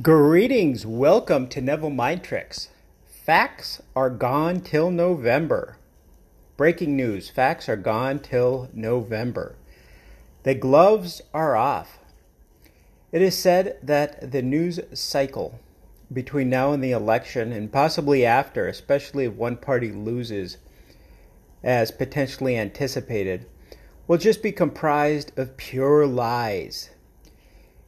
Greetings, welcome to Neville Mind Tricks. Facts are gone till November. Breaking news facts are gone till November. The gloves are off. It is said that the news cycle between now and the election, and possibly after, especially if one party loses as potentially anticipated, will just be comprised of pure lies.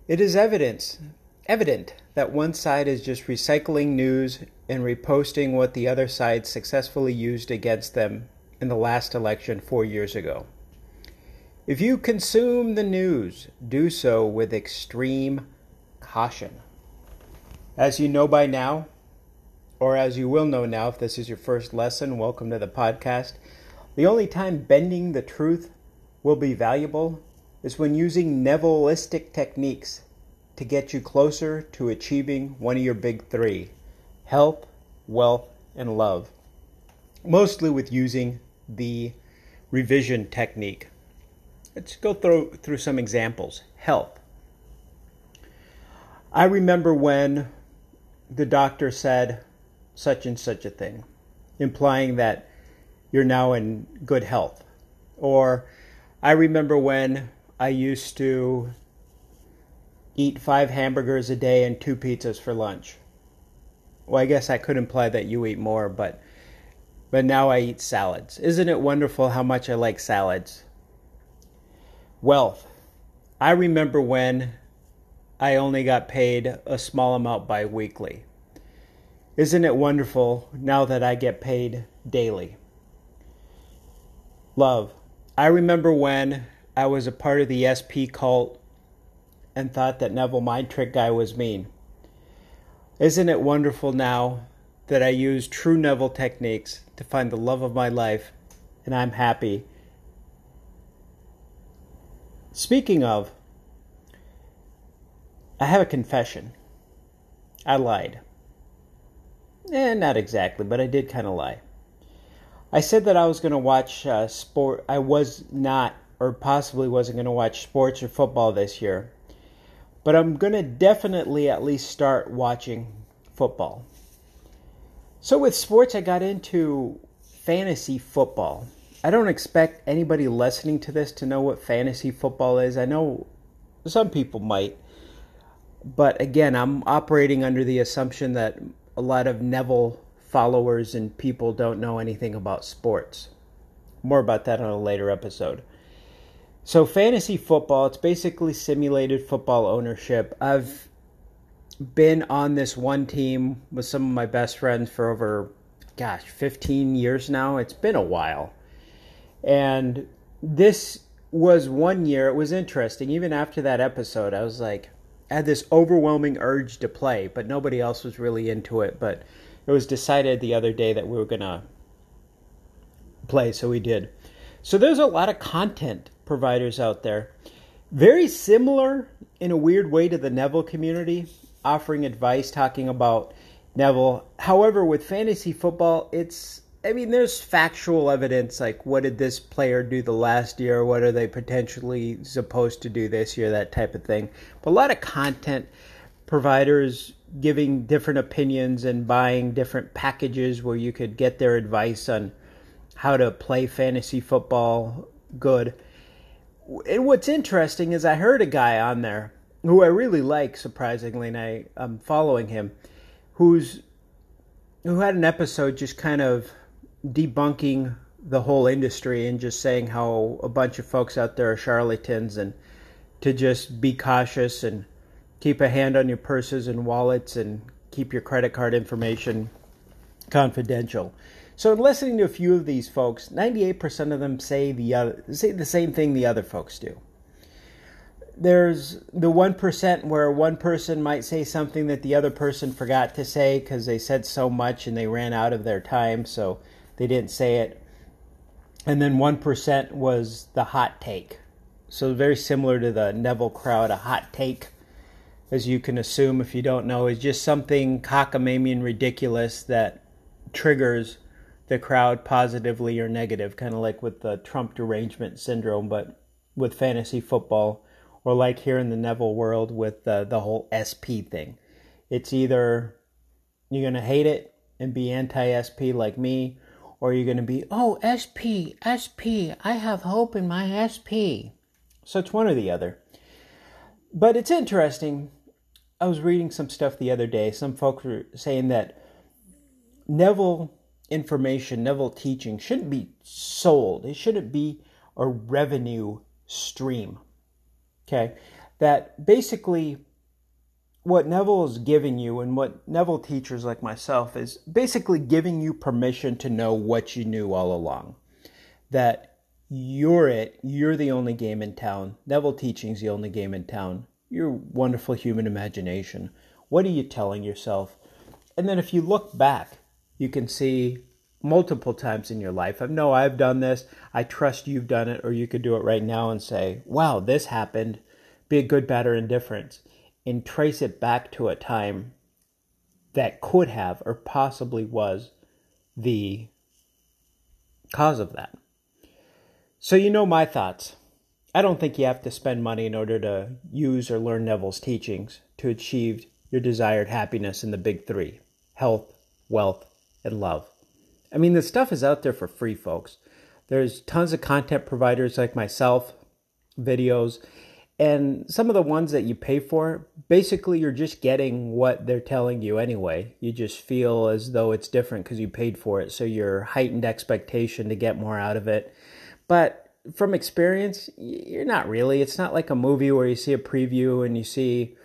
It is evidence evident that one side is just recycling news and reposting what the other side successfully used against them in the last election four years ago. If you consume the news, do so with extreme caution. As you know by now, or as you will know now if this is your first lesson, welcome to the podcast. The only time bending the truth will be valuable is when using Nevillistic techniques to get you closer to achieving one of your big three health, wealth, and love. Mostly with using the revision technique. Let's go through, through some examples. Health. I remember when the doctor said such and such a thing, implying that you're now in good health. Or I remember when I used to eat five hamburgers a day and two pizzas for lunch. Well, I guess I could imply that you eat more, but but now I eat salads. Isn't it wonderful how much I like salads? Wealth. I remember when I only got paid a small amount bi-weekly. Isn't it wonderful now that I get paid daily? Love. I remember when I was a part of the SP cult and thought that Neville Mind Trick Guy was mean. Isn't it wonderful now that I use true Neville techniques to find the love of my life and I'm happy? Speaking of, I have a confession. I lied. Eh, not exactly, but I did kind of lie. I said that I was going to watch uh, sport. I was not, or possibly wasn't going to watch sports or football this year but I'm going to definitely at least start watching football. So, with sports, I got into fantasy football. I don't expect anybody listening to this to know what fantasy football is. I know some people might. But again, I'm operating under the assumption that a lot of Neville followers and people don't know anything about sports. More about that on a later episode. So fantasy football, it's basically simulated football ownership. I've been on this one team with some of my best friends for over gosh, 15 years now. It's been a while. And this was one year it was interesting. Even after that episode, I was like I had this overwhelming urge to play, but nobody else was really into it, but it was decided the other day that we were going to play, so we did. So there's a lot of content providers out there. Very similar in a weird way to the Neville community, offering advice, talking about Neville. However, with fantasy football, it's I mean, there's factual evidence like what did this player do the last year? What are they potentially supposed to do this year? That type of thing. But a lot of content providers giving different opinions and buying different packages where you could get their advice on how to play fantasy football good and what's interesting is I heard a guy on there who I really like, surprisingly, and I, I'm following him, who's who had an episode just kind of debunking the whole industry and just saying how a bunch of folks out there are charlatans and to just be cautious and keep a hand on your purses and wallets and keep your credit card information confidential. So, in listening to a few of these folks, 98% of them say the other, say the same thing the other folks do. There's the 1% where one person might say something that the other person forgot to say because they said so much and they ran out of their time, so they didn't say it. And then 1% was the hot take. So, very similar to the Neville crowd, a hot take, as you can assume if you don't know, is just something cockamamie and ridiculous that triggers the crowd positively or negative, kind of like with the Trump derangement syndrome, but with fantasy football, or like here in the Neville world with the, the whole SP thing. It's either you're going to hate it and be anti SP like me, or you're going to be, oh, SP, SP, I have hope in my SP. So it's one or the other. But it's interesting. I was reading some stuff the other day. Some folks were saying that Neville information, Neville teaching shouldn't be sold. It shouldn't be a revenue stream. Okay? That basically what Neville is giving you and what Neville teachers like myself is basically giving you permission to know what you knew all along. That you're it, you're the only game in town. Neville teaching's the only game in town. Your wonderful human imagination. What are you telling yourself? And then if you look back, you can see multiple times in your life. I know I've done this. I trust you've done it, or you could do it right now and say, wow, this happened. Be a good, bad, or indifference and trace it back to a time that could have or possibly was the cause of that. So, you know my thoughts. I don't think you have to spend money in order to use or learn Neville's teachings to achieve your desired happiness in the big three health, wealth, and love. I mean, the stuff is out there for free, folks. There's tons of content providers like myself, videos, and some of the ones that you pay for, basically, you're just getting what they're telling you anyway. You just feel as though it's different because you paid for it. So your heightened expectation to get more out of it. But from experience, you're not really. It's not like a movie where you see a preview and you see.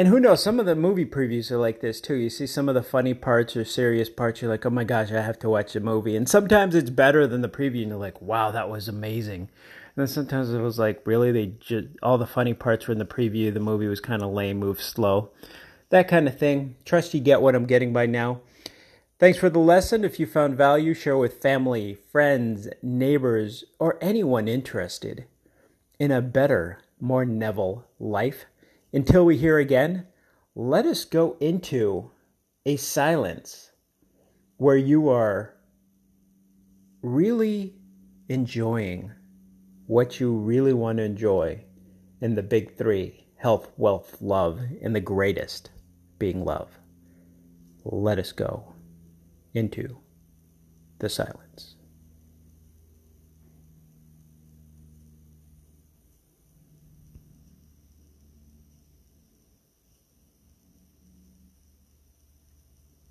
And who knows, some of the movie previews are like this too. You see some of the funny parts or serious parts, you're like, oh my gosh, I have to watch the movie. And sometimes it's better than the preview, and you're like, wow, that was amazing and then sometimes it was like, really, they just all the funny parts were in the preview. The movie was kind of lame, moved slow, that kind of thing. Trust you get what I'm getting by now. Thanks for the lesson. If you found value, share with family, friends, neighbors, or anyone interested in a better, more Neville life. Until we hear again, let us go into a silence where you are really enjoying what you really want to enjoy in the big three health, wealth, love, and the greatest being love. Let us go into the silence.